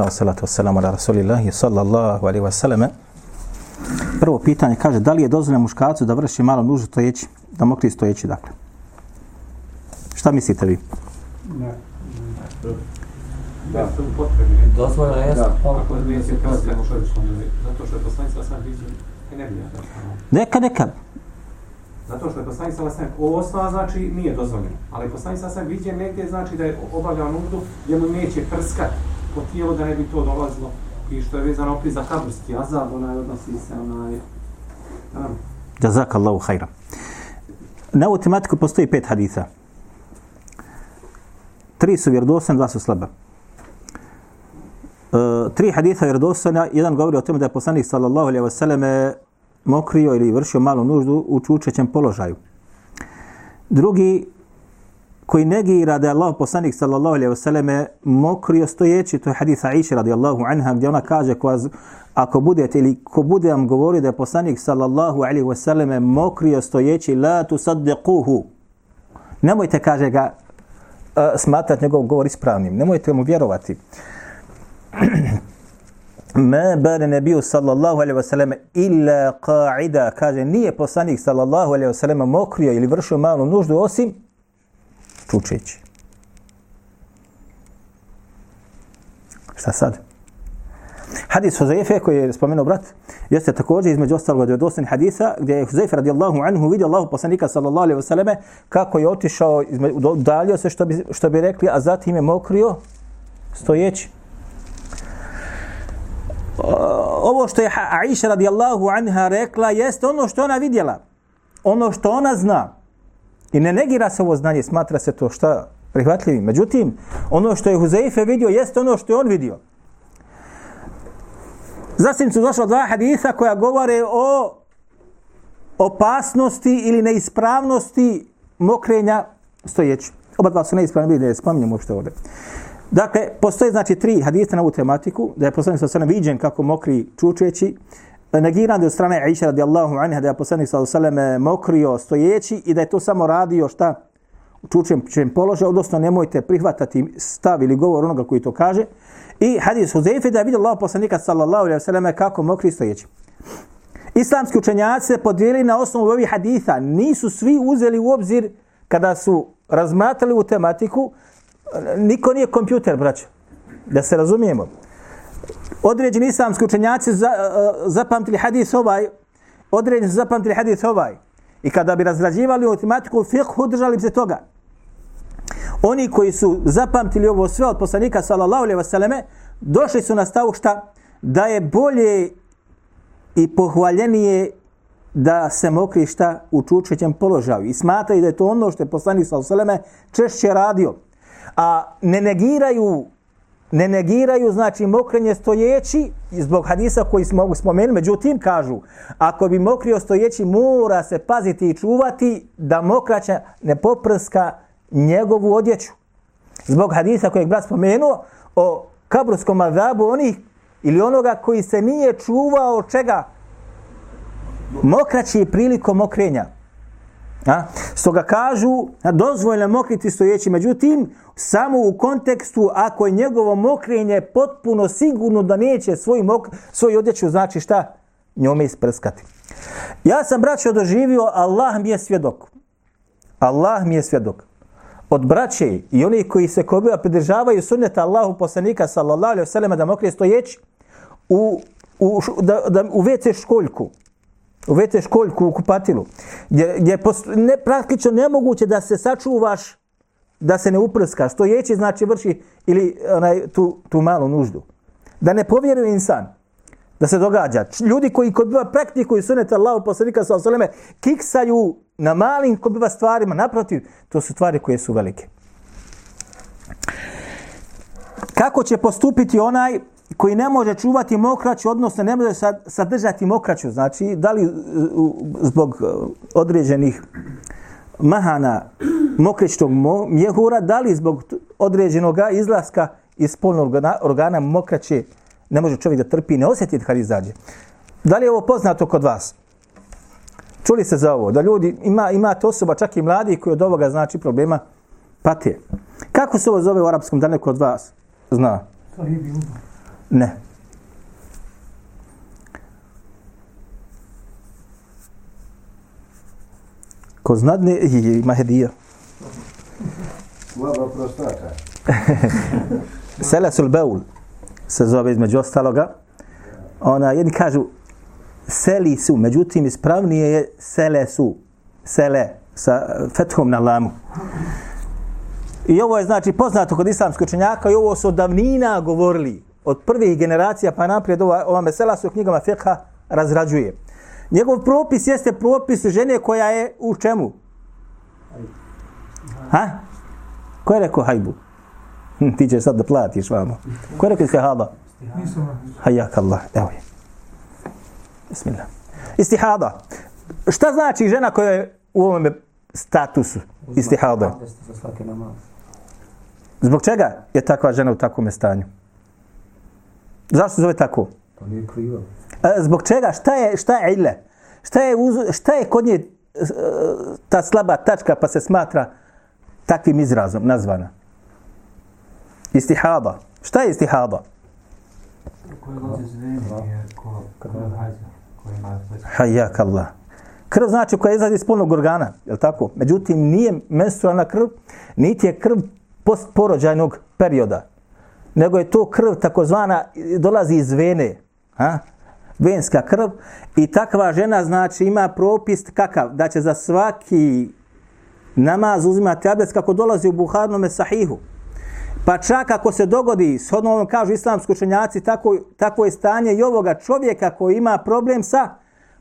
Bismillah, salatu wassalamu ala rasulillahi, sallallahu alaihi wasallam. Prvo pitanje kaže, da li je dozvoljeno muškarcu da vrši malo nužu stojeći, da mokri stojeći, dakle? Šta mislite vi? Ne. Da. Dozvoljeno je Da. kako je situacija Zato što je poslanica sam vidio energija. Neka, neka. Zato što je poslanica sam osnova znači nije dozvoljeno. Ali poslanica sam vidio negdje znači da je obavljao nuždu gdje mu neće prskat po tijelu da ne bi to dolazilo i što je vezano opet za kaburski azab, onaj odnosi se onaj... Um, Jazak Allahu hajra. Na ovu tematiku postoji pet haditha. Tri su vjerodostojne, dva su slaba. E, tri haditha vjerodostojna, jedan govori o tome da je poslanik sallallahu alejhi ve selleme mokrio ili vršio malu nuždu u čučećem položaju. Drugi koji negira da je Allah poslanik sallallahu alejhi ve selleme mokrio stojeći, to je hadis Aisha radijallahu anha gdje ona kaže koja ako budete ili ko bude vam govori da je poslanik sallallahu alejhi ve selleme mokrio stojeći la tusaddiquhu. Nemojte kaže ga uh, smatrati njegov govor ispravnim. Nemojte mu vjerovati. Ma bane nebiju sallallahu alaihi wasallam illa qa'ida. Kaže, nije poslanik sallallahu alaihi wasallam mokrio ili vršio malu nuždu osim čučeći. Šta sad? Hadis Huzaife koji je spomenuo brat, jeste također između ostalog od dostojnih hadisa gdje je Huzaife radijallahu anhu vidio Allahu poslanika sallallahu alaihi ve selleme kako je otišao, udalio se što bi, što bi rekli, a zatim je mokrio stojeći. Ovo što je Aisha radijallahu anha rekla jeste ono što ona vidjela. Ono što ona zna. I ne negira se ovo znanje, smatra se to šta prihvatljivim. Međutim, ono što je Huzeife vidio jeste ono što je on vidio. Zatim su došla dva hadisa koja govore o opasnosti ili neispravnosti mokrenja stojeći. Oba dva su neispravni, ne spominjem što ovdje. Dakle, postoje znači tri hadisa na ovu tematiku, da je poslanik sa sve viđen kako mokri čučeći, negiran od strane Aisha radijallahu anha da je poslanik ve sallam mokrio stojeći i da je to samo radio šta u čem položaju, odnosno nemojte prihvatati stav ili govor onoga koji to kaže. I hadis Huzeife da je vidio Allah poslanika sallallahu alejhi ve selleme kako mokri stojeći. Islamski učenjaci se podijeli na osnovu ovih haditha. Nisu svi uzeli u obzir kada su razmatrali u tematiku, niko nije kompjuter, braćo. Da se razumijemo. Određeni islamski učenjaci za, uh, zapamtili hadis ovaj, određeni su zapamtili hadis ovaj. I kada bi razrađivali u tematiku fiqhu, držali bi se toga. Oni koji su zapamtili ovo sve od poslanika sallallahu alejhi ve selleme, došli su na stavu šta da je bolje i pohvaljenije da se mokri šta u čučećem položaju. I smatraju da je to ono što je poslanik sallallahu alejhi ve selleme češće radio a ne negiraju ne negiraju znači mokrenje stojeći zbog hadisa koji smo spomenuli, međutim kažu ako bi mokrio stojeći mora se paziti i čuvati da mokraća ne poprska njegovu odjeću. Zbog hadisa kojeg brat spomenuo o kabrskom azabu onih ili onoga koji se nije čuvao čega? Mokraći prilikom mokrenja. A? Stoga kažu, dozvoljno mokriti stojeći, međutim, samo u kontekstu ako je njegovo mokrenje potpuno sigurno da neće svoj, mok, svoj odjeću, znači šta? Njome isprskati. Ja sam, braćo, doživio, Allah mi je svjedok. Allah mi je svjedok. Od braće i oni koji se kobila pridržavaju sunneta Allahu poslanika, sallallahu alaihi wa sallam, da mokri stojeći, u, u, da, da, u WC školjku, u vete školjku u kupatilu, gdje, gdje ne, praktično nemoguće da se sačuvaš, da se ne uprskaš. To jeći znači vrši ili onaj, tu, tu malu nuždu. Da ne povjeruje insan da se događa. Ljudi koji kod biva praktikuju sunet Allahu poslanika sa osaleme, kiksaju na malim kod biva stvarima. Naprotiv, to su stvari koje su velike. Kako će postupiti onaj koji ne može čuvati mokraću, odnosno ne može sadržati mokraću, znači da li zbog e, određenih mahana mokričnog mjehura, da li zbog određenog izlaska iz spolnog organa mokraće ne može čovjek da trpi ne osjeti kad izađe. Da li je ovo poznato kod vas? Čuli se za ovo? Da ljudi, ima, ima to osoba, čak i mladi, koji od ovoga znači problema pate. Kako se ovo zove u arapskom, da neko od vas zna? Ne. Ko znadne, i- ima hedija. Slaba prostata. Selesul Beul se zove između ostaloga. Ona, jedni kažu seli su, međutim ispravnije je sele su. Sele sa fethom na lamu. I ovo je znači poznato kod islamskog učenjaka i ovo su davnina govorili. Od prvih generacija pa naprijed ova, ova mesela se u knjigama fiqha razrađuje. Njegov propis jeste propis žene koja je u čemu? Ha? Ko je rekao hajbu? Hm, ti ćeš sad da platiš vamo. Ko je rekao istihada? Hajak Allah. Evo je. Bismillah. Istihada. Šta znači žena koja je u ovom statusu istihada? Zbog čega je takva žena u takvom stanju? Zašto se zove tako? To nije krivo. E, Zbog čega? Šta je, šta je ile? Šta je, uz, šta je kod nje e, ta slaba tačka pa se smatra takvim izrazom nazvana? Istihada. Šta je već Hajak Allah. Krv znači koja izlazi iz polnog organa, je li tako? Međutim, nije menstrualna krv, niti je krv postporođajnog perioda, nego je to krv takozvana, dolazi iz vene, ha? venska krv i takva žena znači ima propis kakav, da će za svaki namaz uzimati abdest kako dolazi u Buharnome sahihu. Pa čak ako se dogodi, shodno ovom kažu islamski učenjaci, tako, tako je stanje i ovoga čovjeka koji ima problem sa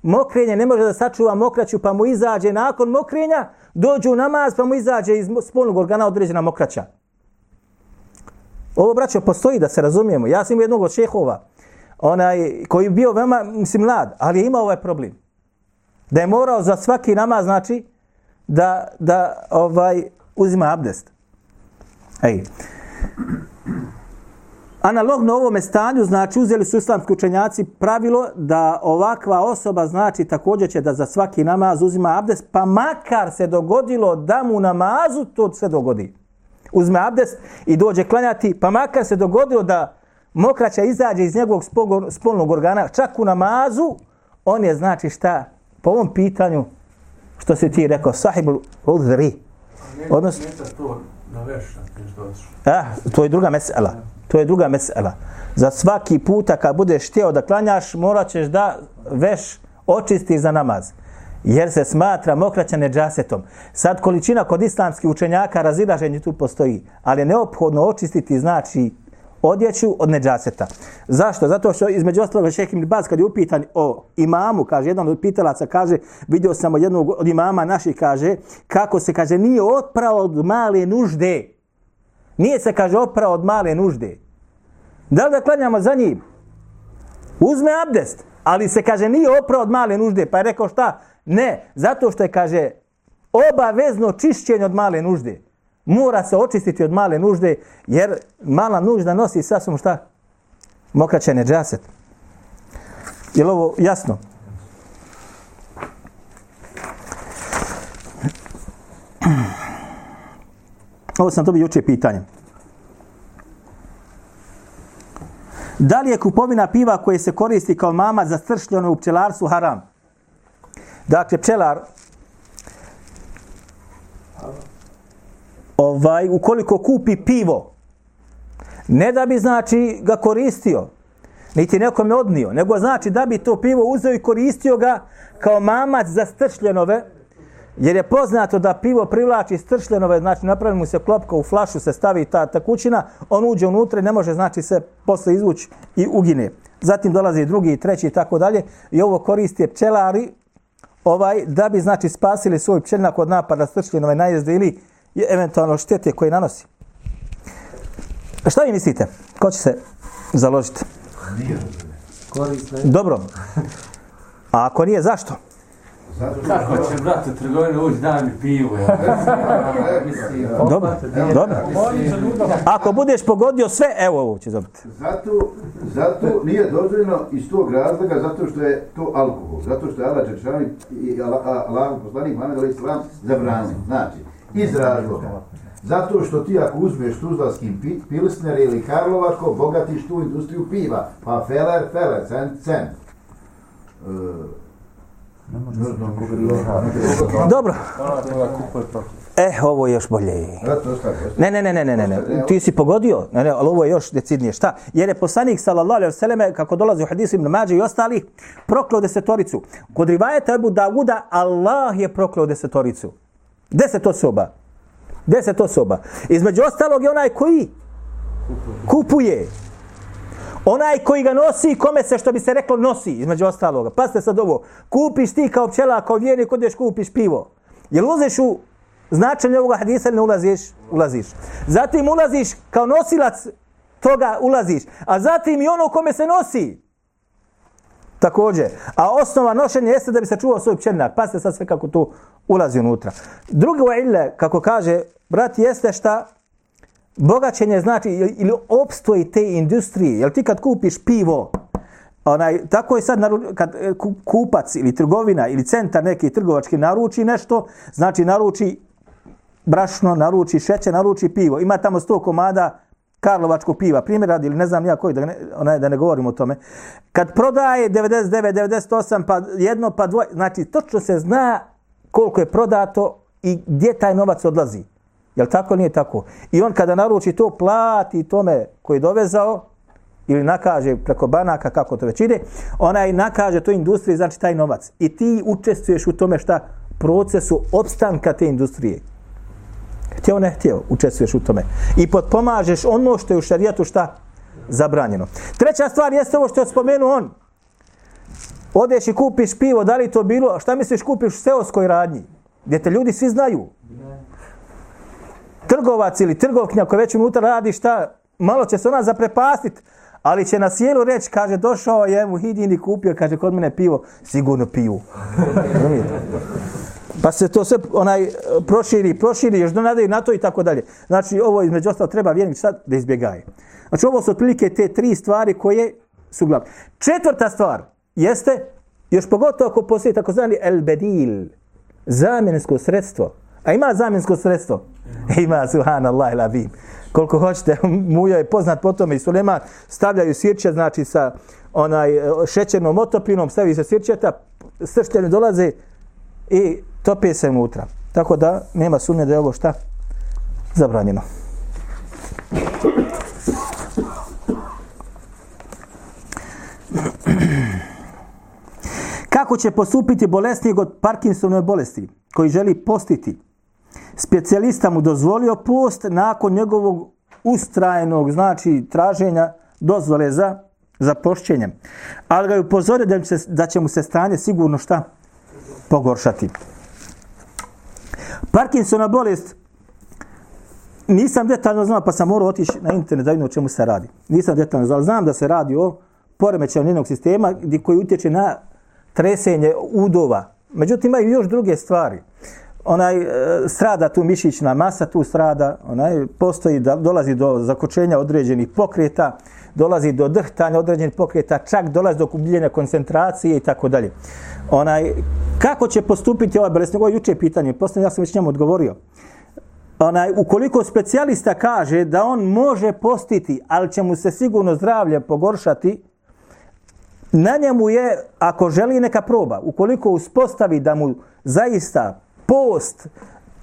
mokrenjem, ne može da sačuva mokraću, pa mu izađe nakon mokrenja, dođu u namaz, pa mu izađe iz spolnog organa određena mokraća. Ovo, braćo, postoji da se razumijemo. Ja sam imao jednog od šehova, onaj, koji je bio veoma, mislim, mlad, ali je imao ovaj problem. Da je morao za svaki namaz, znači, da, da ovaj uzima abdest. Ej. Analogno ovome stanju, znači uzeli su islamski učenjaci pravilo da ovakva osoba znači također će da za svaki namaz uzima abdest, pa makar se dogodilo da mu namazu to se dogodi. Uzme abdest i dođe klanjati, pa makar se dogodilo da mokraća izađe iz njegovog spolnog- organa, čak u namazu, on je znači šta po ovom pitanju što se ti rekao sahibul udhri. Odnosno-. Ah, to je druga mesela. To je druga mesela. Za svaki puta kad budeš htio da klanjaš, morat ćeš da veš očistiš za namaz. Jer se smatra mokraća neđasetom. Sad količina kod islamskih učenjaka razilaženje tu postoji. Ali je neophodno očistiti znači odjeću od neđaseta. Zašto? Zato što između ostalog šeheh Ibn Baz kad je upitan o imamu, kaže, jedan od pitalaca kaže, vidio sam od jednog od imama naših, kaže, kako se, kaže, nije otprao od male nužde. Nije se, kaže, oprao od male nužde. Da li da klanjamo za njim? Uzme abdest, ali se, kaže, nije oprao od male nužde. Pa je rekao šta? Ne, zato što je, kaže, obavezno čišćenje od male nužde. Mora se očistiti od male nužde, jer mala nužda nosi sasvom šta? Mokraće neđaset. Je li ovo jasno? Ovo sam dobio juče pitanje. Da li je kupovina piva koje se koristi kao mama za stršljeno u pčelarstvu haram? Dakle, pčelar ovaj, ukoliko kupi pivo, ne da bi znači ga koristio, niti nekome odnio, nego znači da bi to pivo uzeo i koristio ga kao mamac za stršljenove, jer je poznato da pivo privlači stršljenove, znači napravi mu se klopka u flašu, se stavi ta, ta kućina, on uđe unutra i ne može znači se posle izvući i ugine. Zatim dolazi drugi, treći i tako dalje i ovo koriste pčelari ovaj da bi znači spasili svoj pčeljnak od napada stršljenove najezde ili eventualno štete koje nanosi. Šta vi mislite? Ko će se založiti? Dobro. A ako nije, zašto? Zato Kako će, brate, trgovine ući, daj mi pivo, ja. Mislim, Dobro. Dobro. Ako budeš pogodio sve, evo ovo će dobiti. Zato, zato nije dozvoljeno iz tog razloga, zato što je to alkohol. Zato što je Allah Čeršani i Allah poslanik Muhammed Ali Islam zabranio. Znači, iz razloga Zato što ti ako uzmeš Tuzlavski pi, Pilsner ili Karlovačko, bogatiš tu industriju piva. Pa feler, feler, cent, cent. E, Dobro. Kupuje. E, ovo je još bolje. Ne, ne, ne, ne, ne, ne, ne. Ti si pogodio, ne, ne, ali ovo je još decidnije. Šta? Jer je poslanik sallallahu alejhi ve selleme kako dolazi u hadisu Ibn Mađe i ostali prokleo desetoricu. Kod rivajeta Ebu Davuda Allah je prokleo desetoricu. Deset osoba. Deset osoba. Između ostalog je onaj koji kupuje. Onaj koji ga nosi, kome se što bi se reklo nosi, između ostaloga. Pazite sad ovo. Kupiš ti kao pčela, kao vjernik, odeš kupiš pivo. Jel uzeš u značenje ovoga hadisa ili ne ulaziš? Ulaziš. Zatim ulaziš kao nosilac toga ulaziš. A zatim i ono kome se nosi. Također. A osnova nošenja jeste da bi se čuvao svoj Pa se sad sve kako to ulazi unutra. Drugo ille, kako kaže, brat, jeste šta bogaćenje znači ili opstoji te industrije. Jel ti kad kupiš pivo, onaj, tako je sad naru, kad e, kupac ili trgovina ili centar neki trgovački naruči nešto, znači naruči brašno, naruči šećer, naruči pivo. Ima tamo 100 komada Karlovačkog piva, primjer radi, ili ne znam ja koji, da ne, onaj, da ne govorim o tome. Kad prodaje 99, 98, pa jedno, pa dvoje, znači točno se zna koliko je prodato i gdje taj novac odlazi. Jel tako ili nije tako? I on kada naruči to, plati tome koji je dovezao, ili nakaže preko banaka, kako to već ide, onaj nakaže toj industriji, znači taj novac. I ti učestvuješ u tome šta procesu opstanka te industrije. Htio ne htio, učestvuješ u tome. I potpomažeš ono što je u šarijatu šta zabranjeno. Treća stvar jeste ovo što je spomenuo on. Odeš i kupiš pivo, da li to bilo, šta misliš kupiš u seoskoj radnji? Gdje te ljudi svi znaju. Trgovac ili trgovkinja koja već unutra radi šta, malo će se ona zaprepastit, ali će na sjelu reći, kaže, došao je mu hidin i kupio, kaže, kod mene pivo, sigurno piju. Pa se to sve onaj proširi, proširi, još donadaju na to i tako dalje. Znači, ovo između ostalo treba vjernik sad da izbjegaje. Znači, ovo su otprilike te tri stvari koje su glavne. Četvrta stvar jeste, još pogotovo ako postoji tako zvani el bedil, zamjensko sredstvo. A ima zamjensko sredstvo? Ima, subhanallah il avim. Koliko hoćete, Mujo je poznat po tome i Suleman stavljaju sirće, znači sa onaj e, šećernom otopinom, stavi se sirćeta, srštene dolaze i tope se unutra. Tako da nema sumnje da je ovo šta zabranjeno. Kako će postupiti bolesnik od Parkinsonove bolesti koji želi postiti? Specijalista mu dozvolio post nakon njegovog ustrajenog, znači traženja dozvole za, za pošćenje. Ali ga je upozorio da, će, da će mu se stanje sigurno šta pogoršati. Parkinsona bolest nisam detaljno znao, pa sam morao otići na internet da vidim o čemu se radi. Nisam detaljno znao, ali znam da se radi o poremećaju njenog sistema koji utječe na tresenje udova. Međutim, imaju još druge stvari. Onaj e, strada tu mišićna masa, tu strada, onaj postoji da dolazi do zakočenja određenih pokreta, dolazi do drhtanja određenih pokreta, čak dolazi do gubljenja koncentracije i tako dalje. Onaj kako će postupiti ovaj bolesnik? Ovo je juče pitanje, poslije ja sam već njemu odgovorio. Onaj, ukoliko specijalista kaže da on može postiti, ali će mu se sigurno zdravlje pogoršati, na njemu je, ako želi neka proba, ukoliko uspostavi da mu zaista post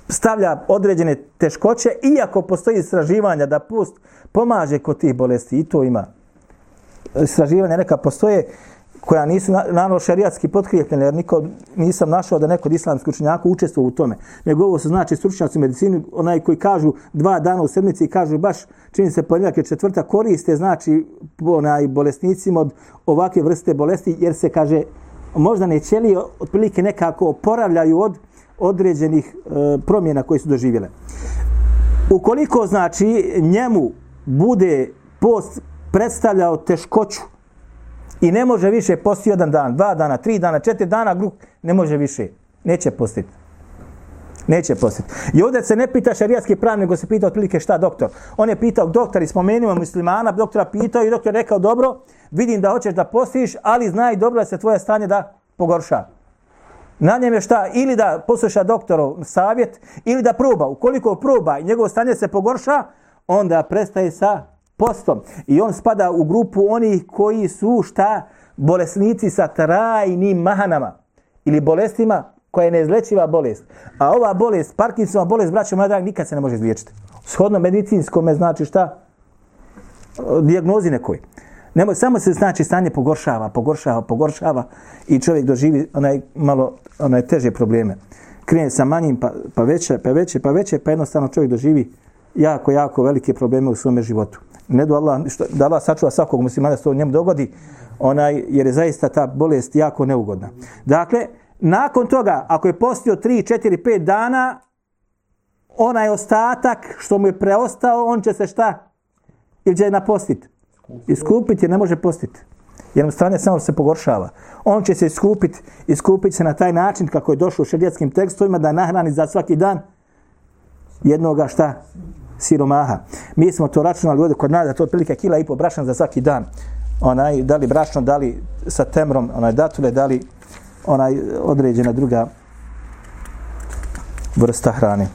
stavlja određene teškoće, iako postoji istraživanja da post pomaže kod tih bolesti, i to ima. Istraživanja neka postoje koja nisu naravno šerijatski potkrijepljene, jer niko, nisam našao da neko od islamskih učenjaka učestvuje u tome. Nego ovo su znači stručnjaci u medicini, onaj koji kažu dva dana u sedmici i kažu baš čini se ponedjeljak i četvrta koriste znači onaj bolesnicima od ovakve vrste bolesti jer se kaže možda ne ćelije otprilike nekako oporavljaju od određenih e, promjena koje su doživjele. Ukoliko znači njemu bude post predstavljao teškoću i ne može više posti jedan dan, dva dana, tri dana, četiri dana, grup, ne može više. Neće postiti. Neće postiti. I ovdje se ne pita šarijatski pravni, nego se pita otprilike šta doktor. On je pitao doktor i spomenuo muslimana, doktora pitao i doktor je rekao dobro, vidim da hoćeš da postiš, ali znaj dobro da se tvoje stanje da pogorša. Na njem je šta? Ili da posluša doktorov savjet, ili da proba. Ukoliko proba i njegovo stanje se pogorša, onda prestaje sa postom. I on spada u grupu onih koji su šta? Bolesnici sa trajnim mahanama. Ili bolestima koja je neizlečiva bolest. A ova bolest, Parkinsonova bolest, braćo mladak, nikad se ne može izliječiti. Shodno medicinskome znači šta? Dijagnozi nekoj. Nemoj, samo se znači stanje pogoršava, pogoršava, pogoršava i čovjek doživi onaj malo onaj teže probleme. Krene sa manjim, pa, pa veće, pa veće, pa veće, pa jednostavno čovjek doživi jako, jako velike probleme u svome životu. Ne do Allah, što, da Allah sačuva svakog muslimana da se to njemu dogodi, onaj, jer je zaista ta bolest jako neugodna. Dakle, nakon toga, ako je postio 3, 4, 5 dana, onaj ostatak što mu je preostao, on će se šta? Ili će napostiti? Iskupiti jer ne može postiti. Jer stanje samo se pogoršava. On će se iskupiti, iskupiti se na taj način kako je došlo u šerijatskim tekstovima da nahrani za svaki dan jednoga šta? Siromaha. Mi smo to računali ovdje kod nas da to otprilike kila i po brašna za svaki dan. Onaj, da li brašno, da li sa temrom, onaj datule, da li onaj određena druga vrsta hrane.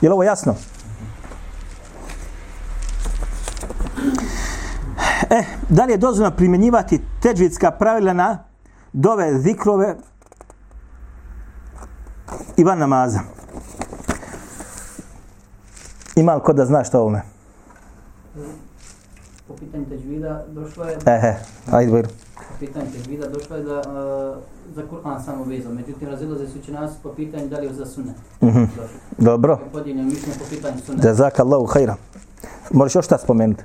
Je li ovo jasno? E, da li je dozvoljeno primjenjivati teđvitska pravila na dove zikrove i van namaza? Ima li ko da zna što ovome? Po pitanju teđvida došlo je, Ehe, ajde bojro. po pitanju teđvida došlo je da, uh, za Kur'an samo vezano. Međutim, razilaze su učenjaci po pitanju da li je za sunnet. Mhm. Došlo. Dobro. Podijeljeno mišljenje po pitanju sunneta. Jazaka Allahu hajra. Možeš još šta spomenuti?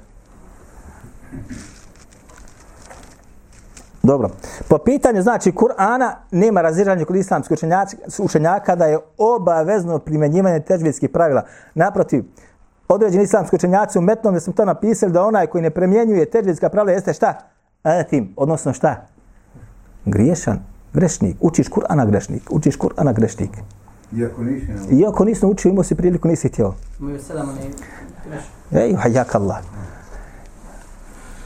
Dobro. Po pitanju, znači, Kur'ana nema raziranja kod islamskih učenjaka, učenjaka da je obavezno primjenjivanje težbijskih pravila. Naprotiv, određeni islamski učenjaci u metnom da sam to napisali da onaj koji ne primjenjuje težbijska pravila jeste šta? Atim, odnosno šta? Griješan, grešnik. Učiš Kur'ana grešnik. Učiš Kur'ana grešnik. Iako nisi ne Iako nisi naučio, imao si priliku, nisi htio. Imaju sedam greš. Ej, hajak Allah.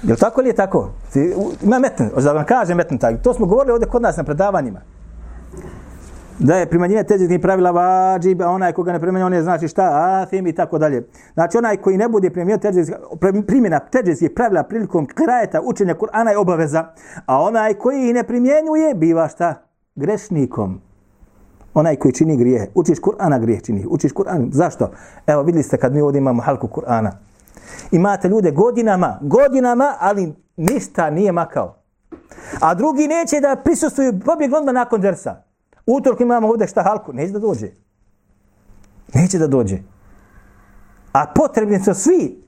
Jel tako ili je tako? Ti, u- ima metn, da vam kažem metn taj. To smo govorili ovdje kod nas na predavanjima. Da je primanjenje teđetnih pravila vađib, a onaj koga ne primjenjuje, on je znači šta, athim i tako dalje. Znači onaj koji ne bude primjenio teđetnih, primjena teđetnih pravila prilikom krajeta učenja Kur'ana je obaveza, a onaj koji ih ne primjenjuje biva šta? Grešnikom onaj koji čini grijehe. Učiš Kur'ana grijeh čini. Učiš Kur'an. Zašto? Evo vidjeli ste kad mi ovdje imamo halku Kur'ana. Imate ljude godinama, godinama, ali ništa nije makao. A drugi neće da prisustuju, pobjeg onda nakon dersa. Utork imamo ovdje šta halku, neće da dođe. Neće da dođe. A potrebni su svi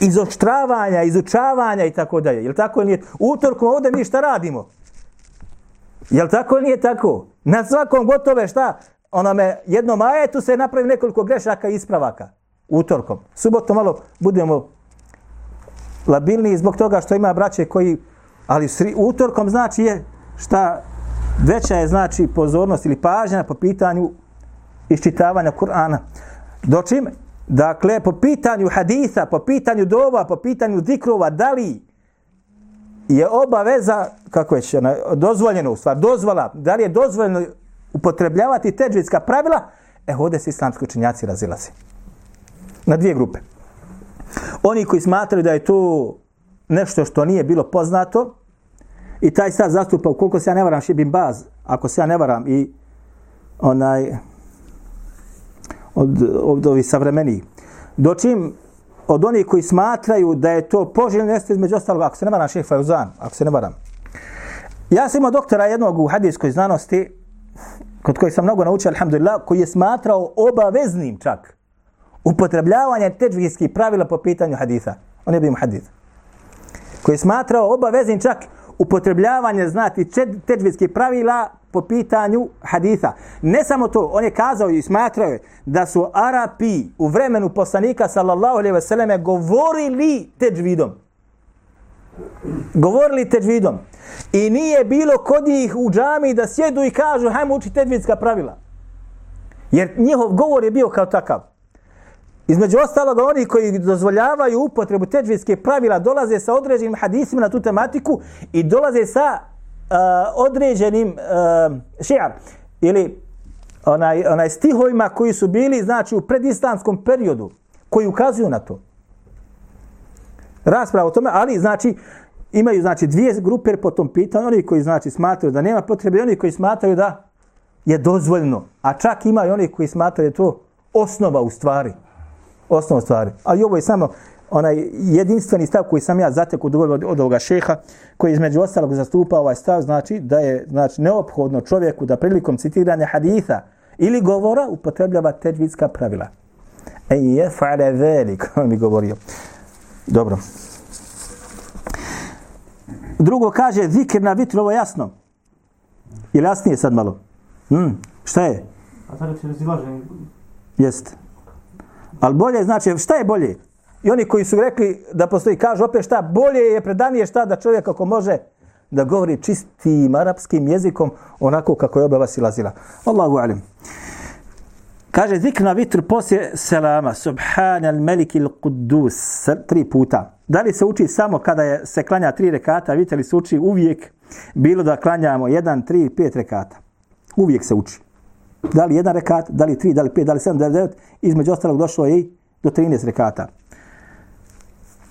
izoštravanja, izučavanja i tako dalje. Jel tako ili nije? Utorkom ovdje mi šta radimo? Jel tako ili nije tako? Na svakom gotove šta? Onome jednom ajetu se napravi nekoliko grešaka i ispravaka. Utorkom. Subotom malo budemo labilni zbog toga što ima braće koji, ali sri, utorkom znači je šta veća je znači pozornost ili pažnja po pitanju iščitavanja Kur'ana. Dočim, dakle, po pitanju haditha, po pitanju dova, po pitanju zikrova, da li je obaveza, kako je će, ono, dozvoljeno, u stvar, dozvola, da li je dozvoljeno upotrebljavati teđvidska pravila, e, ovdje se islamski učenjaci razilaze. Na dvije grupe. Oni koji smatraju da je to nešto što nije bilo poznato, i taj stav zastupa, ukoliko se ja ne varam, Šibin Baz, ako se ja ne varam, i onaj, od, od ovih savremenijih. Dočim od onih koji smatraju da je to poželjno jeste između ostalog, ako se ne varam, šeha Fajuzan, ako se ne varam. Ja sam imao doktora jednog u hadijskoj znanosti, kod kojih sam mnogo naučio, alhamdulillah, koji je smatrao obaveznim čak upotrebljavanje teđvijskih pravila po pitanju haditha. On je bio hadith. Koji je smatrao obaveznim čak upotrebljavanje znati teđvijskih pravila po pitanju haditha. Ne samo to, on je kazao i smatrao je da su Arapi u vremenu poslanika sallallahu alejhi ve selleme govorili teđvidom. Govorili teđvidom. I nije bilo kod njih u džami da sjedu i kažu hajmo učiti teđvidska pravila. Jer njihov govor je bio kao takav. Između ostaloga, oni koji dozvoljavaju upotrebu teđvijske pravila dolaze sa određenim hadisima na tu tematiku i dolaze sa e, određenim e, uh, šijam ili onaj, onaj stihovima koji su bili znači u predistanskom periodu koji ukazuju na to. Rasprava o tome, ali znači imaju znači dvije grupe po tom pitanju, oni koji znači smatraju da nema potrebe i oni koji smatraju da je dozvoljno, a čak ima i oni koji smatraju da to osnova u stvari. Osnova u stvari. Ali ovo je samo onaj jedinstveni stav koji sam ja zatekao od, od, od ovoga šeha, koji između ostalog zastupa ovaj stav, znači da je znači, neophodno čovjeku da prilikom citiranja haditha ili govora upotrebljava teđvidska pravila. E je fa'le velik, on mi govorio. Dobro. Drugo kaže, zikr na vitru, ovo jasno. Ili jasnije sad malo? Hmm, šta je? A tada se razilaže. Jest. Ali bolje znači, šta je bolje? I oni koji su rekli da postoji, kažu opet šta, bolje je predanije šta da čovjek ako može da govori čistim arapskim jezikom onako kako je objava silazila. Allahu alim. Kaže zikr na vitru poslije selama, subhanal al il kudus, tri puta. Da li se uči samo kada je, se klanja tri rekata, vidite li se uči uvijek, bilo da klanjamo jedan, tri, pet rekata. Uvijek se uči. Da li jedan rekat, da li tri, da li pet, da li sedam, da li devet, između ostalog došlo je i do 13 rekata.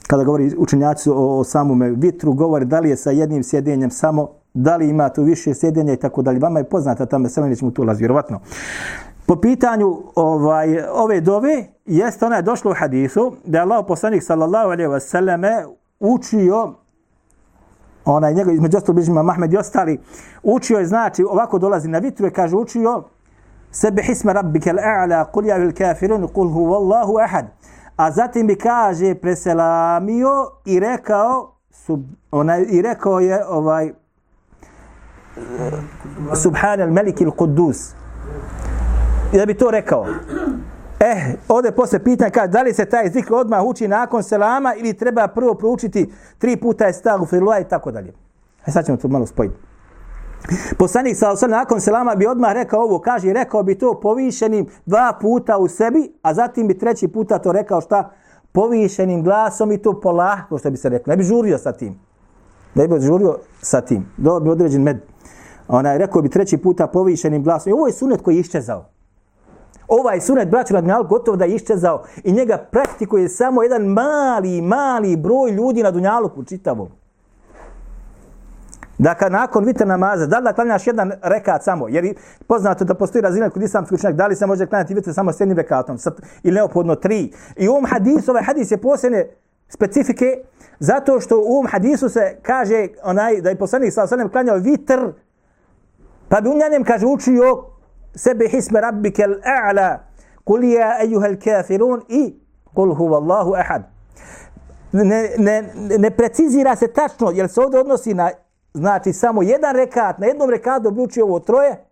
Kada govori učenjaci o, o samome vitru, govori da li je sa jednim sjedenjem samo, da li ima tu više sjedenja i tako dalje. Vama je poznata ta mesela, nećemo tu ulaziti, vjerovatno. Po pitanju ovaj, ove dove, jeste ona je došla u hadisu, da je Allah poslanik sallallahu alaihi wa sallame učio onaj njegov između ostalog bližnjima Mahmed i ostali, učio je, znači, ovako dolazi na vitru i kaže učio Sebih hisme rabbike l'a'la, kul javil kafirun, kul huvallahu ahad. A zatim bi kaže preselamio i rekao sub, onaj, i rekao je ovaj subhanal melikil kudus. I da bi to rekao. Eh, ovdje posle pitanja kaže da li se taj zikr odmah uči nakon selama ili treba prvo proučiti tri puta je stagu firula i tako dalje. E sad ćemo to malo spojiti. Poslanik sa osam nakon selama bi odmah rekao ovo, kaže rekao bi to povišenim dva puta u sebi, a zatim bi treći puta to rekao šta? Povišenim glasom i to polahko što bi se rekao. Ne bi žurio sa tim. Ne bi žurio sa tim. Dobro bi određen med. Ona je rekao bi treći puta povišenim glasom. I ovo je sunet koji je iščezao. Ovaj sunet, braću Radminal, gotovo da je iščezao. I njega praktikuje samo jedan mali, mali broj ljudi na Dunjaluku čitavom da Dakle, nakon vitra namaza, da li da klanjaš jedan rekat samo? Jer poznato da postoji razina kod islamskih učenjaka, da li se može klanjati vitra samo s jednim rekatom? Sad, ili neophodno tri. I u ovom hadisu, ovaj hadis je posljedne specifike, zato što u ovom hadisu se kaže onaj, da je poslanik sa osanem klanjao vitr, pa bi u njanjem kaže učio sebe hisme rabbike l'a'la, kul ja ejuhel kafirun i kul huvallahu ahad. Ne, ne, ne precizira se tačno, jer se ovdje odnosi na znači samo jedan rekat, na jednom rekatu bi učio ovo troje,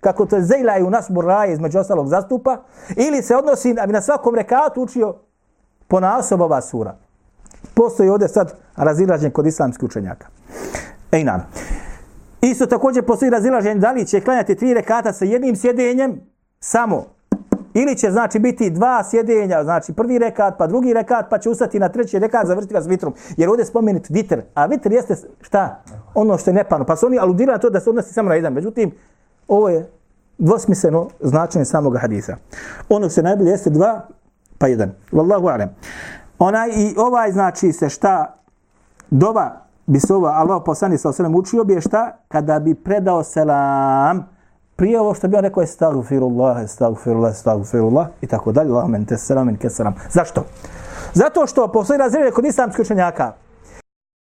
kako to zejla i u nas buraje između ostalog zastupa, ili se odnosi da bi na svakom rekatu učio po nasob ova sura. Postoji ovdje sad razilaženje kod islamskih učenjaka. Ej nam. Isto također postoji razilaženje da li će klanjati tri rekata sa jednim sjedenjem samo Ili će znači biti dva sjedenja, znači prvi rekat, pa drugi rekat, pa će ustati na treći rekat, završiti ga s vitrom. Jer ovdje je spomenut vitr, a vitr jeste šta? Ono što je nepano. Pa su oni aludirali na to da se odnosi samo na jedan. Međutim, ovo je dvosmisleno značenje samog hadisa. Ono što najbolje jeste dva, pa jedan. Wallahu alem. Onaj i ovaj znači se šta dova bi se ova Allah poslani sa osrem učio bi je šta kada bi predao selam prije ovo što bi on rekao je stagfirullah, stagfirullah, stagfirullah i tako dalje. Allah men te selam in keselam. Zašto? Zato što postoji razredje kod islamskih učenjaka.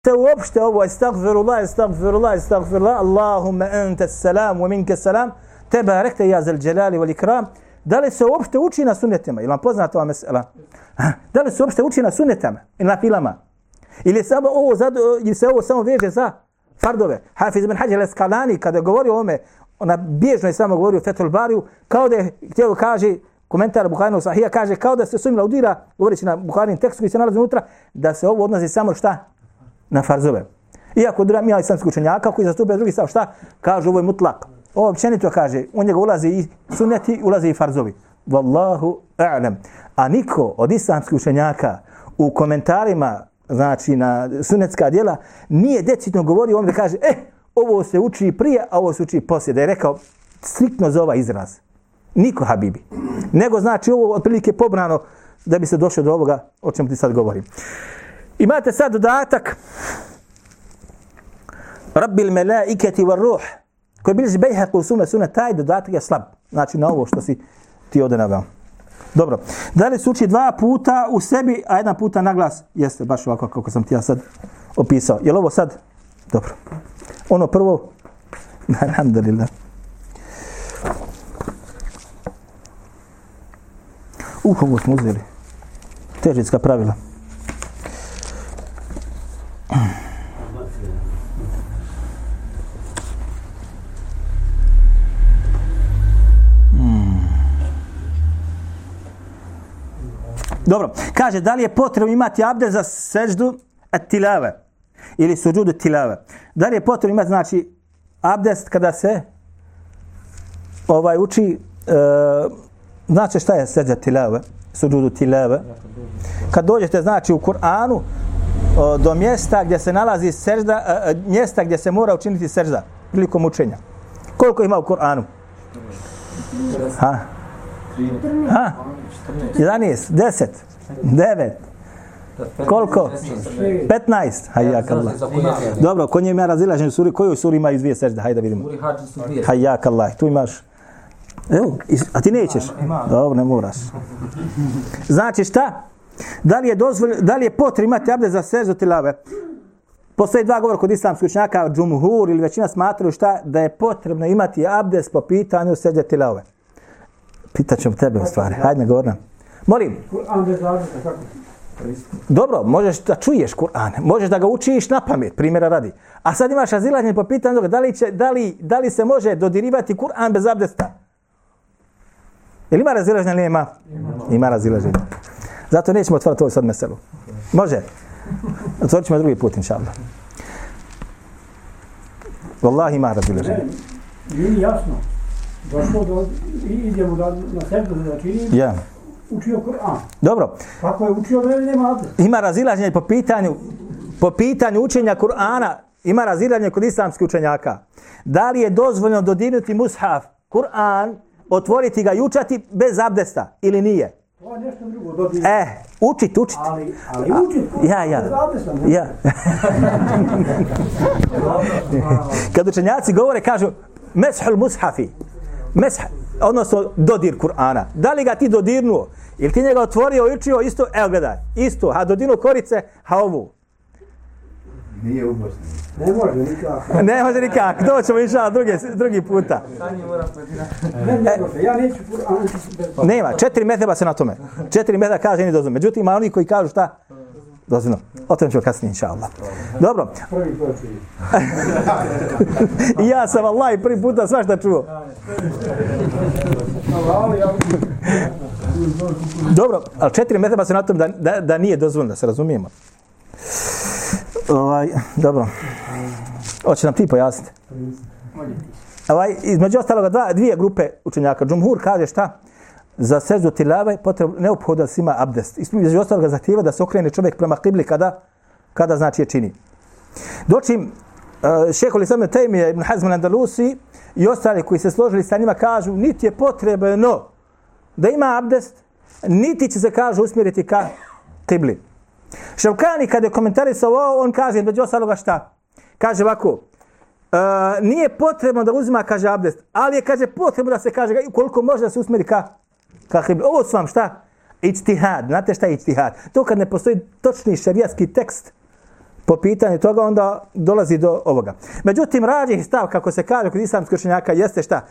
Se uopšte ovo je stagfirullah, stagfirullah, stagfirullah, Allahumme ente selam, wa minke selam, teba rekte ja zel dželali wal ikram, da li se uopšte uči na sunnetima? Ili vam poznata ova mesela? Da li se uopšte uči na sunnetama ili na filama? Ili se ovo, ili se ovo samo veže za fardove? Hafiz ibn Hađer Eskalani, kada govori o ome, ona bježno je samo govorio o Fethul Bariju, kao da je htio kaže, komentar Buharinog Sahija kaže, kao da se sumila udira, govoreći na Buharin tekst koji se nalazi unutra, da se ovo odnosi samo šta? Na farzove. Iako druga mi islamski učenjaka koji zastupaju drugi stav, šta? Kaže, ovo je mutlak. Ovo općenito kaže, u njega ulazi i sunneti, ulazi i farzovi. Wallahu a'lam. A niko od islamskih učenjaka u komentarima, znači na sunnetska djela, nije decidno govorio on da kaže, eh, ovo se uči prije, a ovo se uči poslije. Da je rekao striktno za ovaj izraz. Niko Habibi. Nego znači ovo otprilike pobrano da bi se došlo do ovoga o čemu ti sad govorim. Imate sad dodatak Rabbil melaiketi var ruh koji bilježi Bejheq u sume suna, taj dodatak je slab. Znači na ovo što si ti ovdje naveo. Dobro. Da li se uči dva puta u sebi, a jedan puta na glas? Jeste, baš ovako kako sam ti ja sad opisao. Je li ovo sad? Dobro. Ono prvo, alhamdulillah. Uh, ovo smo uzeli. Težitska pravila. Dobro, kaže, da li je potrebno imati abdest za seždu at tilave ili suđudu tilave? Da li je potrebno imati, znači, abdest kada se ovaj uči, e, znači šta je sežda tilave, suđudu tilave? Kad dođete, znači, u Kur'anu, o, do mjesta gdje se nalazi sežda, e, e, mjesta gdje se mora učiniti sežda prilikom učenja. Koliko ima u Kur'anu? Ha? Ha? 11, 10, 9, koliko? 15, hajjak Allah. Dobro, ko njima razilažen u suri, kojoj suri ima iz dvije sežde? Hajde da vidimo. Hajjak Allah, tu imaš. Evo, a ti nećeš? Dobro, ne moraš. Znači šta? Da li je, dozvol, da li je potrebno imati abdest za seždu tilave? Postoji dva govora kod islamskih učenjaka, džumhur ili većina smatraju šta? Da je potrebno imati abdest po pitanju sežde tilave. Pitat ćemo tebe u stvari. Hajde, ne govor nam. Molim, Kur'an bez abdesta, kako? Dobro, možeš da čuješ Kur'an, možeš da ga učiš na pamet, primjera radi. A sad imaš razilaženje po pitanju da li, će, da li, da li se može dodirivati Kur'an bez abdesta? Jel ima razilaženje ili nema? Ima razilaženje. Zato nećemo otvoriti ovo sad meselu. Može? Otvorit ćemo drugi put, inša Allah. Wallahi ima razilaženje. Nije jasno. Došlo do, i idemo da, na sebi da čini, Ja. Učio Kur'an. Dobro, Kako je učio, veli nema abdest. ima razilaženje po pitanju po pitanju učenja Kur'ana ima razilaženje kod islamskih učenjaka. Da li je dozvoljeno dodirnuti mushaf, Kur'an, otvoriti ga i učati bez abdesta ili nije? To je nešto drugo, dobije. E, učit, učit. Ali, ali učit Ja, ja. bez abdesta. ne? Ja. Kad učenjaci govore, kažu meshul mushafi. Mesh, odnosno dodir Kur'ana. Da li ga ti dodirnuo? Ili ti njega otvorio i učio isto? Evo gledaj, isto. Ha dodirnuo korice, ha ovu. Nije ubosno. Ne može nikako. Ne može nikak, doćemo inša drugi, drugi puta. Može. Ja neću Kur'an Nema, četiri metheba se na tome. Četiri metheba kaže nije dozvoljeno. Međutim, ima oni koji kažu šta? Dozvoljeno. O tome ćemo kasnije, inša Allah. Dobro, i ja sam Allah i prvi puta svašta čuo. Dobro, ali četiri metheba se na tom da, da, da nije dozvoljeno, da se razumijemo. Ovaj, dobro. Hoće nam ti pojasniti. Ovaj, između ostaloga dva, dvije grupe učenjaka. Džumhur kaže šta? Za seždu tilave potrebno neophodno da se ima abdest. Između ostaloga zahtjeva da se okrene čovjek prema kibli kada, kada znači je čini. Dočim e, uh, šehol Islam Tejmije, Ibn Hazm Andalusi i ostali koji se složili sa njima kažu niti je potrebno da ima abdest, niti će se kaže usmjeriti ka kibli. Ševkani kada je komentarisao ovo, on kaže među ostaloga šta? Kaže ovako, uh, nije potrebno da uzima, kaže abdest, ali je, kaže, potrebno da se kaže koliko može da se usmjeri ka, ka. Ovo su vam šta? Ijtihad. Znate šta je ijtihad? To kad ne postoji točni šarijatski tekst po pitanju toga, onda dolazi do ovoga. Međutim, rađih stav, kako se kaže kod islamskih učenjaka, jeste šta?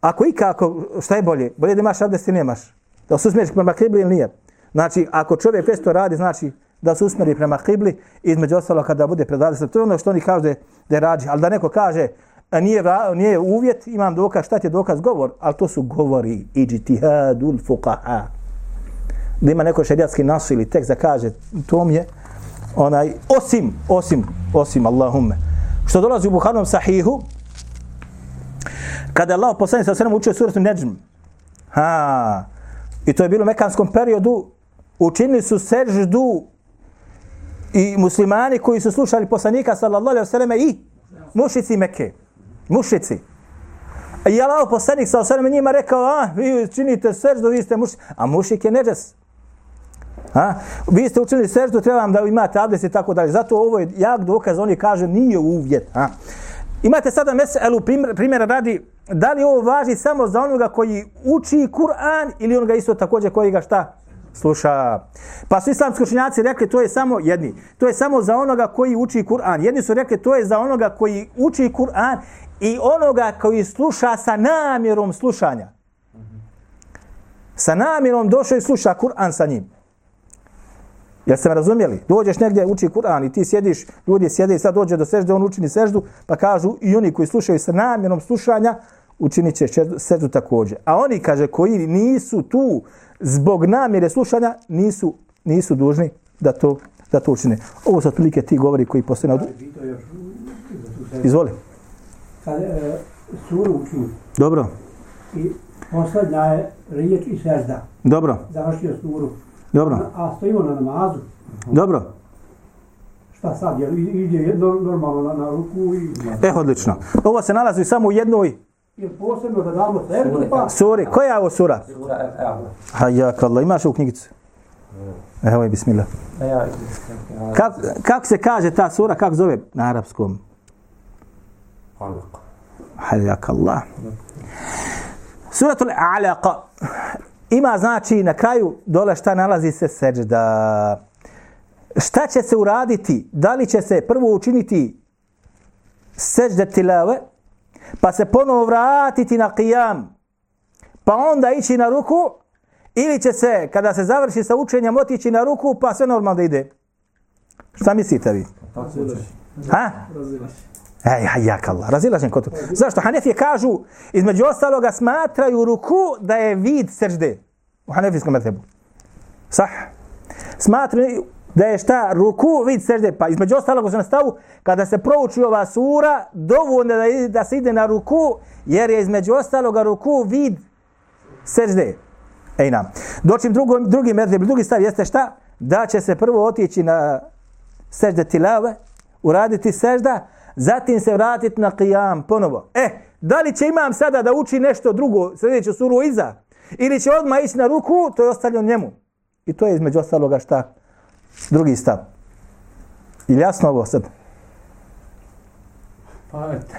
Ako i kako, šta je bolje? Bolje da imaš abdest ili nemaš? Da se usmjeriš prema kibli ili nije? Znači, ako čovjek već to radi, znači da se usmjeri prema kibli, između ostalo kada bude pred abdestom. To je ono što oni kažu da je, da je rađi. Ali da neko kaže, a nije, nije uvjet, imam dokaz, šta ti je dokaz? Govor. Ali to su govori, ijtihadul fuqaha. Da ima neko šerijatski nasu ili tekst da kaže, to mi je onaj, osim, osim, osim Allahumme. Što dolazi u Buharom sahihu, kada je Allah poslanik sa svema učio suratu Neđm, Ha. I to je bilo u mekanskom periodu. Učinili su seždu i muslimani koji su slušali poslanika sallallahu alejhi ve selleme i Mušici Mekke. Mušici. I Allah poslanik sa osvrame njima rekao, a, vi činite seždu, vi ste mušik. A mušik je neđes. A? Vi ste učinili seždu, treba vam da imate abdes i tako dalje. Zato ovo je jak dokaz, oni kaže, nije uvjet. A? Imate sada meselu primjer, primjera radi, da li ovo važi samo za onoga koji uči Kur'an ili onoga isto također koji ga šta? sluša. Pa su islamski učenjaci rekli to je samo jedni. To je samo za onoga koji uči Kur'an. Jedni su rekli to je za onoga koji uči Kur'an i onoga koji sluša sa namjerom slušanja. Sa namjerom došao i sluša Kur'an sa njim. Jel ste me razumjeli? Dođeš negdje, uči Kur'an i ti sjediš, ljudi sjede i sad dođe do sežde, on učini seždu, pa kažu i oni koji slušaju sa namjerom slušanja, učinit će seždu također. A oni, kaže, koji nisu tu zbog namjere slušanja, nisu, nisu dužni da to, da to učine. Ovo su otprilike ti govori koji postoje na... Izvoli. Kad e, suru uči Dobro, i posljednja je riječ i sežda, dobro, završio suru, dobro, a stojimo na namazu, dobro. šta sad, jer ide jedno normalno na, na ruku i... E, odlično. Ovo se nalazi samo u jednoj posebno da damo seždu, pa... suri. Koja je ovo sura? Sura Al-A'la. Hajak Allah, imaš u knjigicu? Evo je, bismillah. Ja, Kak, kako se kaže ta sura, kako zove na arapskom? Alaq. Hajak Allah. Suratul A'laqa ima znači na kraju dole šta nalazi se seđda. Šta će se uraditi? Da li će se prvo učiniti seđde tilave, pa se ponovo vratiti na qiyam, pa onda ići na ruku, ili će se, kada se završi sa učenjem, otići na ruku, pa sve normalno da ide. Šta mislite vi? Ha? Ej, hajjak Allah, razilažen kod toga. Zašto? Hanefije kažu, između ostaloga smatraju ruku da je vid sežde. U hanefijskom metebu. Sah. Smatraju da je šta ruku vid sežde. Pa između ostaloga na nastavu, kada se prouči ova sura, dovoljno da, ide- da se ide na ruku, jer je između ostaloga ruku vid sežde. Ej nam. Dočim drugo, drugi medheb, drugi stav jeste šta? Da će se prvo otići na sežde tilave, uraditi sežda, zatim se vratiti na qiyam ponovo. E, da li će imam sada da uči nešto drugo, sljedeću suru iza, ili će odmah ići na ruku, to je ostavljeno njemu. I to je između ostaloga šta? Drugi stav. Ili jasno ovo sad?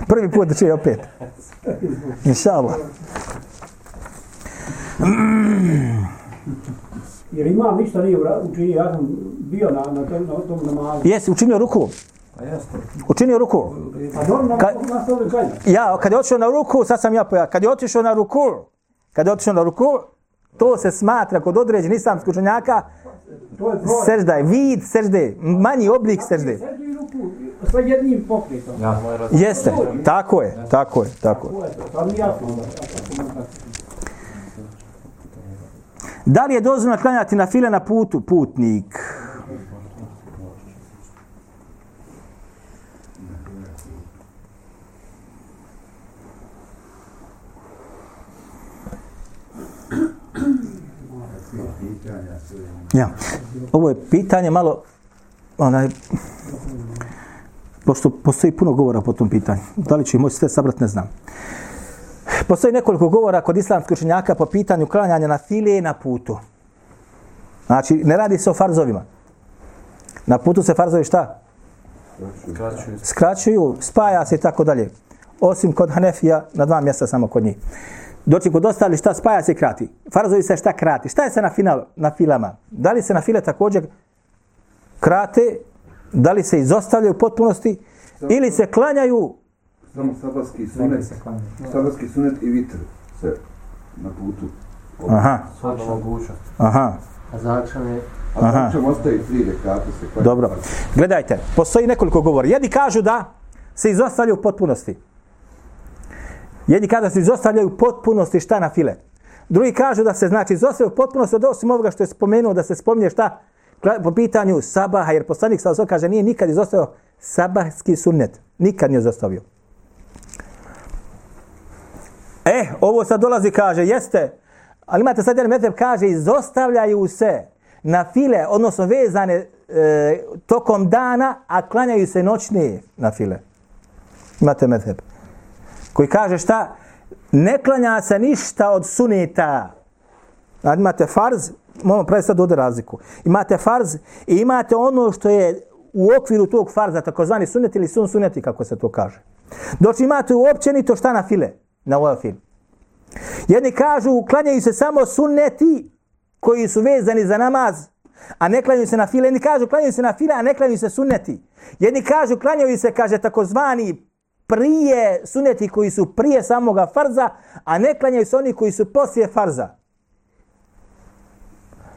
Prvi put da čuje opet. Inša Allah. Jer imam ništa nije učinio, ja sam bio na, na, tom, na tom namazu. Jesi učinio ruku? Učinio ruku? Kad-. Ja, kad je otišao na ruku, sad sam ja pojao, kad je otišao na ruku, kad je otišao na ruku, to se smatra kod određenih islamskih učenjaka To je broj. sežda vid sežde, manji oblik sežde. Seždu i ruku, sve jednim pokretom. Jeste, tako je, tako je, tako je. Da li je dozvoljeno klanjati na file na putu? Putnik. Ja. Ovo je pitanje malo onaj pošto postoji puno govora po tom pitanju. Da li će moći sve sabrati, ne znam. Postoji nekoliko govora kod islamskih učenjaka po pitanju klanjanja na file na putu. Znači, ne radi se o farzovima. Na putu se farzovi šta? kraćuju. Skraćuju, spaja se i tako dalje. Osim kod Hanefija, na dva mjesta samo kod njih. Doći kod ostali šta spaja se krati. Farzovi se šta krati. Šta je se na, final, na filama? Da li se na file također krate? Da li se izostavljaju u potpunosti? Ili se klanjaju Samo sabarski sunet, se klanja. sabarski sunet i vitr se na putu. Aha, Sada mogućnost. aha. A zakšan je A Aha. ćemo ostaviti tri rekate se klanja. Dobro. Gledajte, postoji nekoliko govora. Jedni kažu da se izostavljaju u potpunosti. Jedni kažu da se izostavljaju potpunosti šta na file. Drugi kažu da se znači izostavljaju potpunosti od osim ovoga što je spomenuo da se spominje šta po pitanju sabaha, jer poslanik sa kaže nije nikad izostavio sabahski sunnet. Nikad nije izostavio. E, ovo sad dolazi, kaže, jeste, ali imate sad jedan meteb, kaže, izostavljaju se na file, odnosno vezane e, tokom dana, a klanjaju se noćni na file. Imate medheb. Koji kaže šta? Ne klanja se ništa od suneta. Znači, imate farz, moramo pravi sad ovdje razliku. Imate farz i imate ono što je u okviru tog farza, takozvani sunet ili sun suneti, kako se to kaže. Dok imate uopćenito šta na file, na ovaj film. Jedni kažu, klanjaju se samo sunneti koji su vezani za namaz, a ne klanjaju se na file. Jedni kažu, klanjaju se na file, a ne klanjaju se sunneti. Jedni kažu, klanjaju se, kaže, takozvani prije suneti koji su prije samoga farza, a ne klanjaju se oni koji su poslije farza.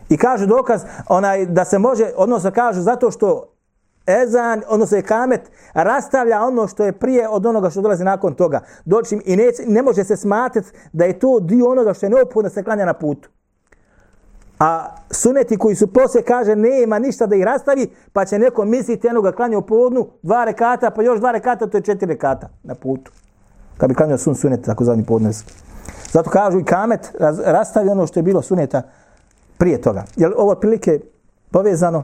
I kažu dokaz onaj da se može, odnosno kažu zato što ezan, odnosno je kamet, rastavlja ono što je prije od onoga što dolazi nakon toga. Doći i ne, ne može se smatrati da je to dio onoga što je neophodno da se klanja na putu. A suneti koji su poslije kaže nema ništa da ih rastavi, pa će neko misliti enoga klanja u podnu, dva rekata, pa još dva rekata, to je četiri rekata na putu. Kad bi klanjao sun sunet, tako zadnji podnes. Zato kažu i kamet raz, rastavi ono što je bilo suneta prije toga. Jel ovo prilike povezano?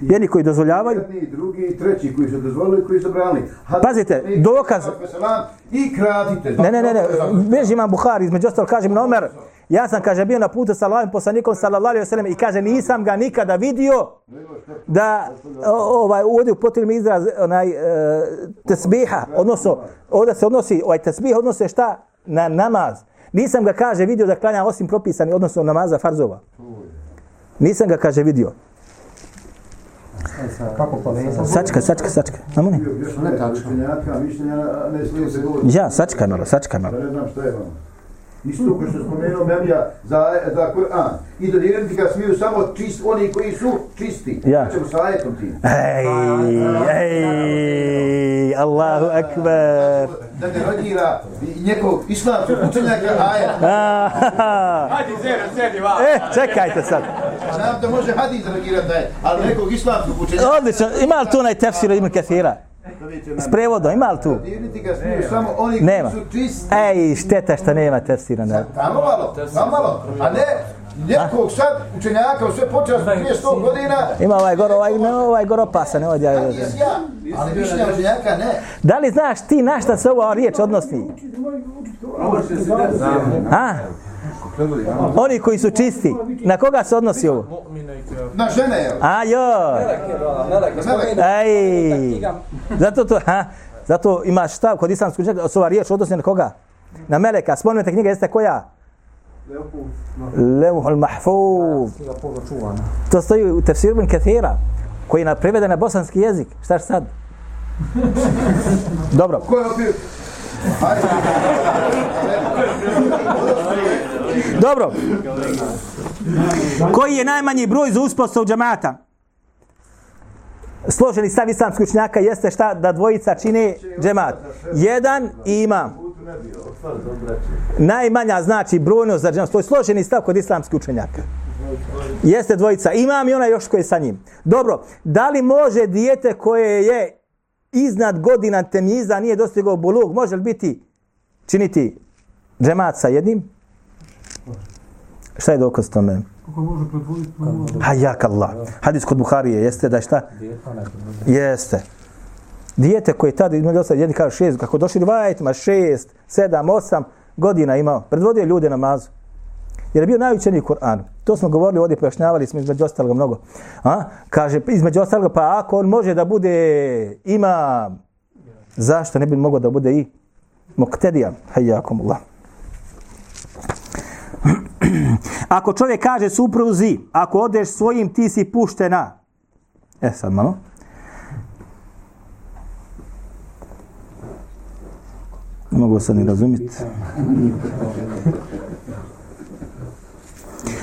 Jedni koji dozvoljavaju. Jedni, drugi treći koji su dozvolili, koji su brali. Pazite, dokaz. I kratite. Ne, ne, ne, ne. Beži imam Buhari, između ostalo kažem na Omer. Ja sam, kaže, bio na putu sa Allahim poslanikom, sallallahu alaihi wasallam, i kaže, nisam ga nikada vidio da ovaj, ovdje upotrebim izraz onaj, e, tesbiha, odnosno, ovdje se odnosi, ovaj tesbih odnose šta? Na namaz. Nisam ga, kaže, vidio da klanja osim propisani, odnosno namaza farzova. Nisam ga, kaže, vidio. Kako povezati? Sačka, sačka, sačka. Namo ne? Tačno. Ja, sačkaj malo, sačkaj malo. Ja ne znam šta je vam. Isto ko što je spomenuo Memija za, za Kur'an. I do vjernika ga smiju samo čist, oni koji su čisti. Ja. Ćemo sa ajetom tim. Ej, ej, Allahu akbar. Da ne rodira njegov islamskog učenjaka ajet. Hadi, zero, sedi, va. E, čekajte sad. Znam da može hadis reagirati da je, ali nekog islamskog učenjaka. Odlično, ima li tu onaj tefsir Ibn Kathira? Da S prevodom, ima li tu? Vjernici ga smiju samo oni Nema. koji su čisti. Ej, šteta što nema tefsira. Ne. Tamo malo, tamo malo. A ne nekog sad učenjaka u sve počas prije 100 godina. Ima ovaj gor, ovaj, ne, ovaj gor opasan. Ovaj, ja, Hadis ja, ali mišljenja učenjaka ne. da li znaš ti na šta se ova riječ odnosi? A? Oni koji su čisti. Na koga se odnosi ovo? Na žene, jel? A jo. Ej. Zato to, ha? Zato imaš stav kod islamskog učenjaka, se ova riječ odnosi na koga? Na meleka. Spomenuta knjiga jeste koja? Leuhul Mahfuz. To stoji u tefsiru Ibn Kathira, koji je na- preveden na bosanski jezik. Šta je sad? Dobro. Ko je opet? Dobro. Koji je najmanji broj za uspostavu džamata? Složeni stav islamskih učenjaka jeste šta da dvojica čine džemat. Jedan i imam. Najmanja znači brojnost za džemat. To je složeni stav kod islamskih učenjaka. Jeste dvojica. Imam i ona još koji je sa njim. Dobro, da li može dijete koje je iznad godina temjiza, nije dostigao bulug, može li biti činiti džemat sa jednim? Šta je dokaz tome? Kako može pretvoriti? Hajak Allah. Hadis kod Buharije jeste da je šta? Jeste. Dijete koje je tada imali dosta, jedni kažu šest, kako došli vajetima, šest, sedam, osam godina imao, predvodio ljude namazu. Jer je bio najučeniji Kur'an. To smo govorili ovdje, pojašnjavali smo između ostaloga mnogo. A? Kaže, između ostaloga, pa ako on može da bude imam, zašto ne bi mogao da bude i muktedija? Hajakum Allah. Ako čovjek kaže supruzi, ako odeš svojim, ti si puštena. E sad malo. Ne mogu sad ni razumjeti.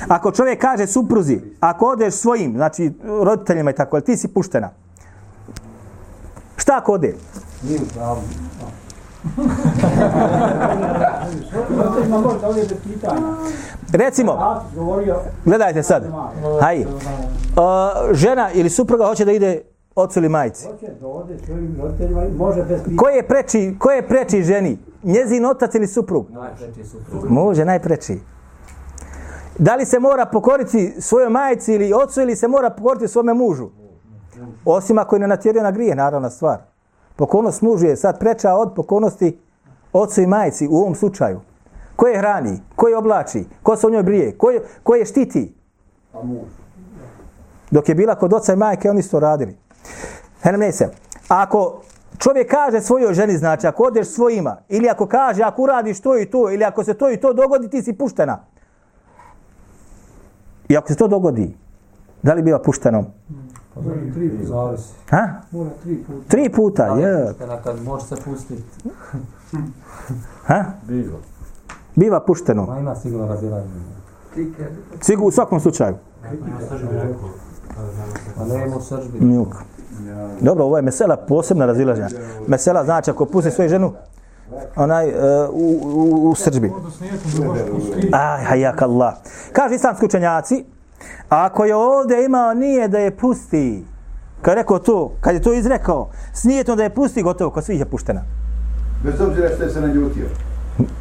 Ako čovjek kaže supruzi, ako odeš svojim, znači roditeljima i tako, ti si puštena. Šta ako ode? Zato ima možda ovdje bez pitanja. Recimo, govorio, gledajte sad. Haj. Uh, žena ili supruga hoće da ide ocu ili majci. svojim roditeljima, i može. Ko je preči, ko je preči ženi? Njezin otac ili suprug? Može, najpreči. Da li se mora pokoriti svojoj majici ili ocu ili se mora pokoriti svome mužu? Osim ako je ne natjerio na grije, naravna stvar. Pokornost mužu je sad preča od pokornosti ocu i majici u ovom slučaju. Ko je hrani? Ko je oblači? Ko se o njoj brije? Ko je, ko je štiti? Dok je bila kod oca i majke, oni su to radili. Hene se. Ako čovjek kaže svojoj ženi, znači ako odeš svojima, ili ako kaže ako uradiš to i to, ili ako se to i to dogodi, ti si puštena. I ako se to dogodi, da li biva pušteno? Tri puta. Zavisi. Ha? Mora tri puta. Tri puta, je. Kad može se pustiti, Ha? bilo. Biva pušteno. Ma ima sigurno razilaženje. Sigur, u svakom slučaju. Ne ima sržbi. Njuk. Dobro, ovo je mesela posebna razilaženja. Mesela znači ako pusti svoju ženu, onaj, uh, u, u, u srđbi. Aj, hajak Allah. Kaže islamski učenjaci, ako je ovdje imao nije da je pusti, kad je rekao to, kad je to izrekao, s nijetom da je pusti, gotovo, kod svih je puštena. Bez obzira što je se naljutio.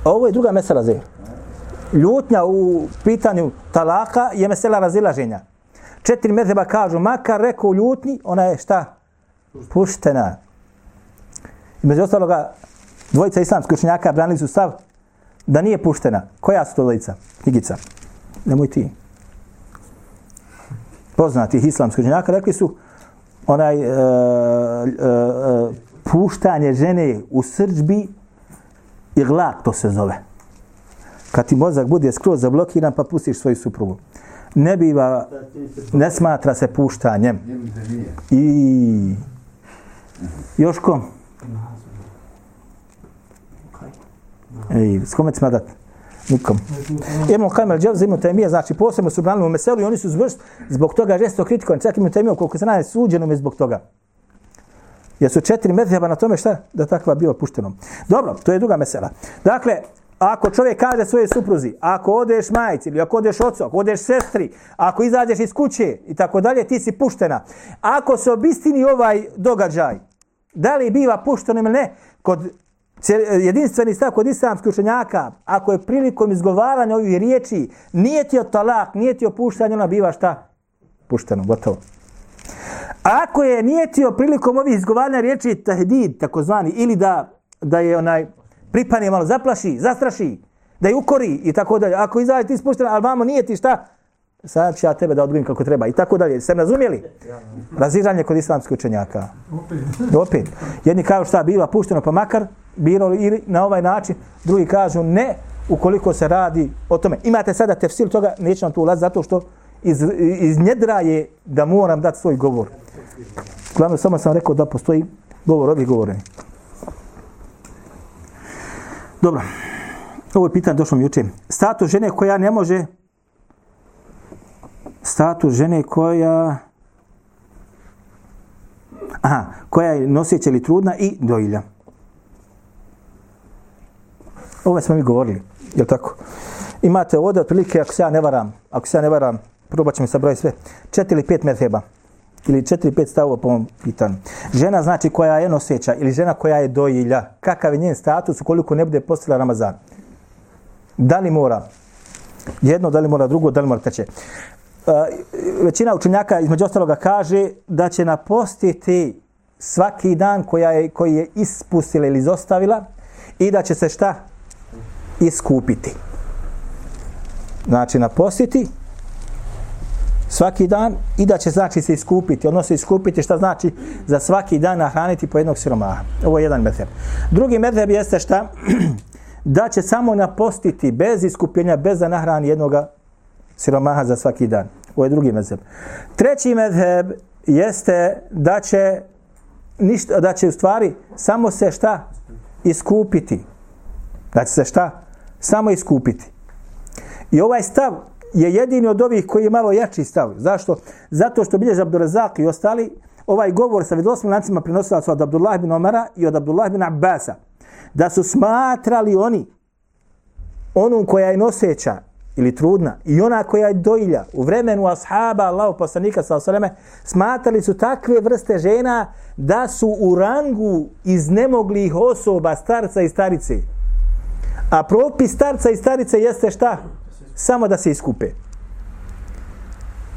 Ovo je druga mesela zir. Ljutnja u pitanju talaka je mesela razilaženja. Četiri mezheba kažu, makar rekao u ljutnji, ona je šta? Puštena. I među ostaloga, dvojica islamskih učenjaka branili su stav da nije puštena. Koja su to dvojica? Knjigica. Nemoj ti. Poznatih islamskih učenjaka rekli su onaj e, e, e, puštanje žene u srđbi i glak to se zove. Kad ti mozak bude skroz zablokiran pa pustiš svoju suprugu. Ne biva, ne smatra se puštanjem. I još ko? Ej, s kome ćemo dati? Nikom. Ibn Kamel Džavz, Ibn Taymije, znači posebno su branili u Meselu i oni su zvrst zbog toga žesto kritikovani. Čak Ibn Taymije, koliko se naje, suđeno mi zbog toga. Jer su četiri medheba na tome šta da takva bio puštenom. Dobro, to je druga mesela. Dakle, ako čovjek kaže svoje supruzi, ako odeš majici ili ako odeš ocu, ako odeš sestri, ako izađeš iz kuće i tako dalje, ti si puštena. Ako se obistini ovaj događaj, da li biva pušteno ili ne, kod E, jedinstveni stav kod islamskih učenjaka, ako je prilikom izgovaranja ovih riječi, nije ti talak, nije ti opuštanje, ona biva šta? Pušteno, gotovo. Ako je nijetio prilikom ovih izgovaranja riječi tahdid, takozvani, ili da, da je onaj pripanje malo zaplaši, zastraši, da je ukori i tako dalje. Ako izađe ti spuštena, ali vamo nije ti šta, sad ću ja tebe da odgojim kako treba i tako dalje. Ste me razumjeli? Razižanje kod islamskih učenjaka. Opet. Jedni kažu šta biva pušteno pa makar bilo ili na ovaj način, drugi kažu ne ukoliko se radi o tome. Imate sada tefsir toga, neću vam tu ulaziti zato što iz, iz njedra je da moram dati svoj govor. Glavno, samo sam rekao da postoji govor ovih govoreni. Dobro. Ovo je pitanje došlo mi juče. Status žene koja ne može status žene koja aha, koja je noseća ili trudna i dojilja. Ove smo mi govorili, je li tako? Imate ovdje otprilike, ako se ja ne varam, ako se ja ne varam, probat ćemo sa broj sve, četiri ili pet metheba ili četiri, pet stavova po ovom pitanju. Žena znači koja je noseća ili žena koja je dojilja, kakav je njen status ukoliko ne bude postila Ramazan? Da li mora jedno, da li mora drugo, da li mora treće? Eh, većina učenjaka između ostaloga kaže da će napostiti svaki dan koja je, koji je ispustila ili izostavila i da će se šta? Iskupiti. Znači napostiti svaki dan i da će znači se iskupiti, odnosno iskupiti šta znači za svaki dan nahraniti po jednog siromaha. Ovo je jedan medheb. Drugi medheb jeste šta? da će samo napostiti bez iskupljenja, bez da nahrani jednog siromaha za svaki dan. Ovo je drugi mezheb. Treći mezheb jeste da će ništa, da će u stvari samo se šta? Iskupiti. Da će se šta? Samo iskupiti. I ovaj stav je jedini od ovih koji je malo jači stav. Zašto? Zato što bilježe Abdurazak i ostali ovaj govor sa vidosnim lancima prenosila su od Abdullah bin Omara i od Abdullah bin Abbasa. Da su smatrali oni onu koja je noseća ili trudna i ona koja je dojilja u vremenu ashaba Allahu poslanika sa osaleme smatrali su takve vrste žena da su u rangu iznemoglih osoba starca i starice. A propis starca i starice jeste šta? Samo da se iskupe.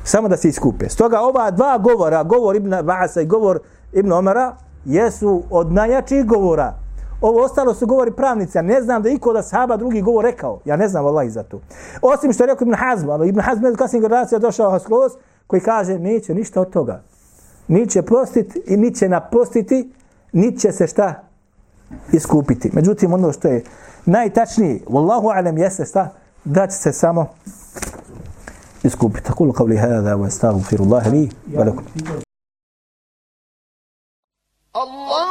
Samo da se iskupe. Stoga ova dva govora, govor Ibn Ba'asa i govor Ibn Omara, jesu od najjačih govora. Ovo ostalo su govori pravnici. Ja ne znam da iko da sahaba drugi govor rekao. Ja ne znam Allah za to. Osim što je rekao Ibn Hazm. Ali Ibn Hazm je kasnije generacija došao skroz koji kaže neće ništa od toga. Niće postiti i niće napostiti. Niće se šta iskupiti. Međutim, ono što je najtačniji, Wallahu alem jeste šta, da će se samo iskupiti. Tako li kao hada, wa astagfirullah li, velikom. Allah!